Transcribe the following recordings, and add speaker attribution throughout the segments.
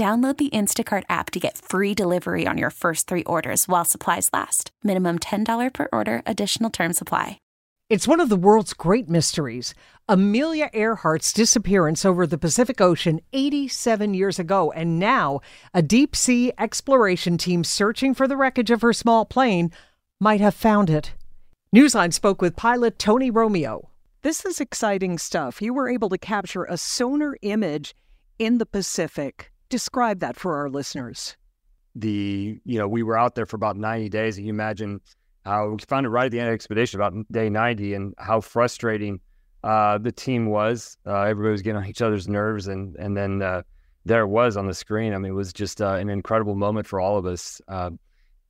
Speaker 1: Download the Instacart app to get free delivery on your first three orders while supplies last. Minimum $10 per order, additional term supply.
Speaker 2: It's one of the world's great mysteries. Amelia Earhart's disappearance over the Pacific Ocean 87 years ago, and now a deep sea exploration team searching for the wreckage of her small plane might have found it. Newsline spoke with pilot Tony Romeo. This is exciting stuff. You were able to capture a sonar image in the Pacific. Describe that for our listeners.
Speaker 3: The, you know, we were out there for about 90 days. And you imagine how we found it right at the end of the expedition, about day 90, and how frustrating uh, the team was. Uh, everybody was getting on each other's nerves. And, and then uh, there it was on the screen. I mean, it was just uh, an incredible moment for all of us. Uh,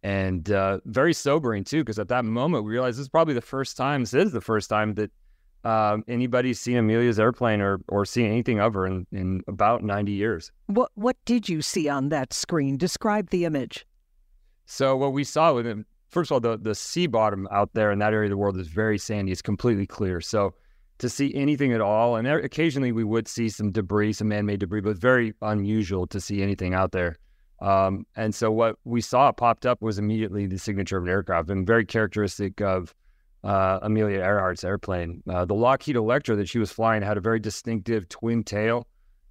Speaker 3: and uh, very sobering, too, because at that moment we realized this is probably the first time, this is the first time that um, anybody's seen Amelia's airplane or or seen anything of her in, in about 90 years.
Speaker 2: What what did you see on that screen? Describe the image.
Speaker 3: So what we saw with it, first of all, the the sea bottom out there in that area of the world is very sandy. It's completely clear. So to see anything at all, and occasionally we would see some debris, some man-made debris, but very unusual to see anything out there. Um, and so what we saw popped up was immediately the signature of an aircraft, and very characteristic of uh, Amelia Earhart's airplane. Uh, the Lockheed Electra that she was flying had a very distinctive twin tail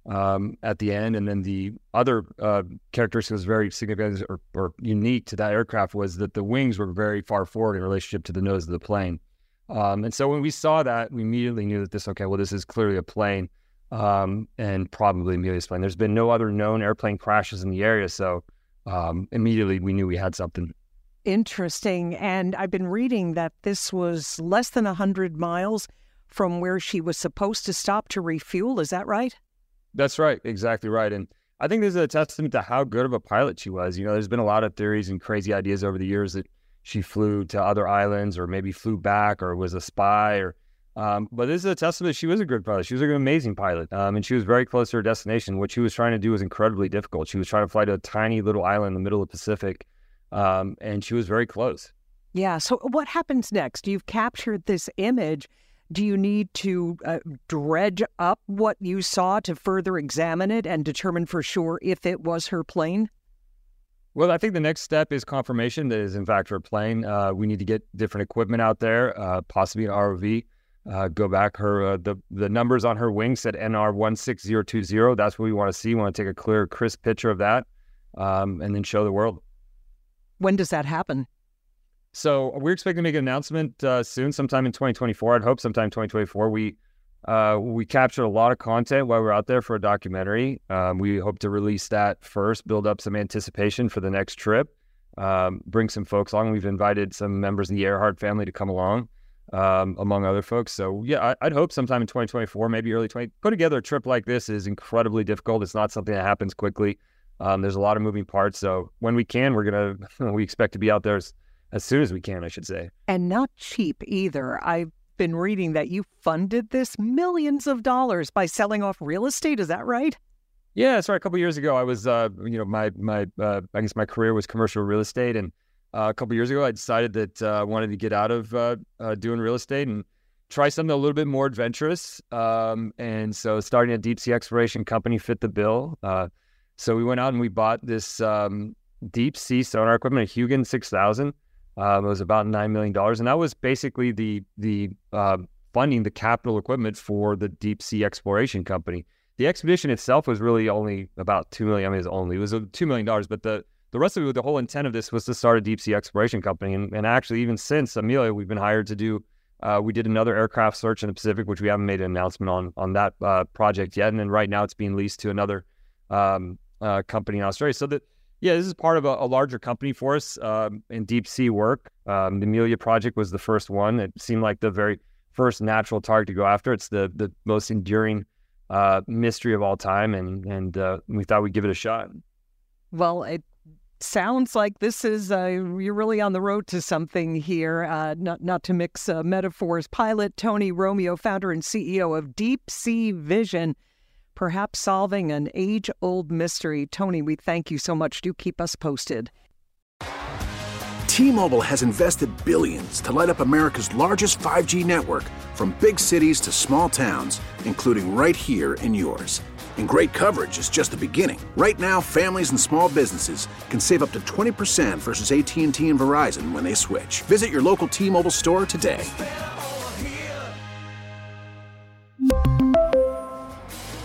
Speaker 3: um, at the end, and then the other uh, characteristic was very significant or, or, unique to that aircraft was that the wings were very far forward in relationship to the nose of the plane. Um, and so when we saw that, we immediately knew that this okay, well, this is clearly a plane. Um, and probably Amelia's plane. There's been no other known airplane crashes in the area, so um, immediately we knew we had something.
Speaker 2: Interesting. And I've been reading that this was less than 100 miles from where she was supposed to stop to refuel. Is that right?
Speaker 3: That's right. Exactly right. And I think this is a testament to how good of a pilot she was. You know, there's been a lot of theories and crazy ideas over the years that she flew to other islands or maybe flew back or was a spy or um, but this is a testament she was a good pilot. She was an amazing pilot. Um, and she was very close to her destination. What she was trying to do was incredibly difficult. She was trying to fly to a tiny little island in the middle of the Pacific um, and she was very close.
Speaker 2: Yeah. So, what happens next? You've captured this image. Do you need to uh, dredge up what you saw to further examine it and determine for sure if it was her plane?
Speaker 3: Well, I think the next step is confirmation that is in fact her plane. Uh, we need to get different equipment out there, uh, possibly an ROV. Uh, go back her uh, the the numbers on her wing said NR one six zero two zero. That's what we want to see. We want to take a clear, crisp picture of that, um, and then show the world.
Speaker 2: When does that happen?
Speaker 3: So we're expecting to make an announcement uh, soon, sometime in 2024. I'd hope sometime 2024. We uh, we captured a lot of content while we are out there for a documentary. Um, we hope to release that first, build up some anticipation for the next trip, um, bring some folks along. We've invited some members of the Earhart family to come along, um, among other folks. So yeah, I, would hope sometime in 2024, maybe early 20. Put together a trip like this is incredibly difficult. It's not something that happens quickly. Um, there's a lot of moving parts. So when we can, we're gonna we expect to be out there as, as soon as we can, I should say.
Speaker 2: And not cheap either. I've been reading that you funded this millions of dollars by selling off real estate. Is that right?
Speaker 3: Yeah, sorry. A couple years ago, I was, uh, you know, my my uh, I guess my career was commercial real estate, and uh, a couple years ago, I decided that uh, I wanted to get out of uh, uh, doing real estate and try something a little bit more adventurous. Um, and so, starting a deep sea exploration company fit the bill. So we went out and we bought this um, deep sea sonar equipment, a Hugin 6000. Um, it was about nine million dollars, and that was basically the the uh, funding the capital equipment for the deep sea exploration company. the expedition itself was really only about 2 million. I mean, it was only it was two million dollars, but the the rest of it, the whole intent of this was to start a deep sea exploration company. And, and actually, even since Amelia, we've been hired to do. Uh, we did another aircraft search in the Pacific, which we haven't made an announcement on on that uh, project yet. And then right now, it's being leased to another um, uh, company in Australia. So that yeah, this is part of a, a larger company for us um, in deep sea work. Um, the Amelia project was the first one. It seemed like the very first natural target to go after. It's the the most enduring uh, mystery of all time, and and uh, we thought we'd give it a shot.
Speaker 2: Well, it sounds like this is uh, you're really on the road to something here. Uh, not not to mix uh, metaphors. Pilot Tony Romeo, founder and CEO of Deep Sea Vision, perhaps solving an age-old mystery. Tony, we thank you so much. Do keep us posted.
Speaker 4: T-Mobile has invested billions to light up America's largest 5G network, from big cities to small towns, including right here in yours. And great coverage is just the beginning. Right now, families and small businesses can save up to 20% versus AT&T and Verizon when they switch. Visit your local T-Mobile store today.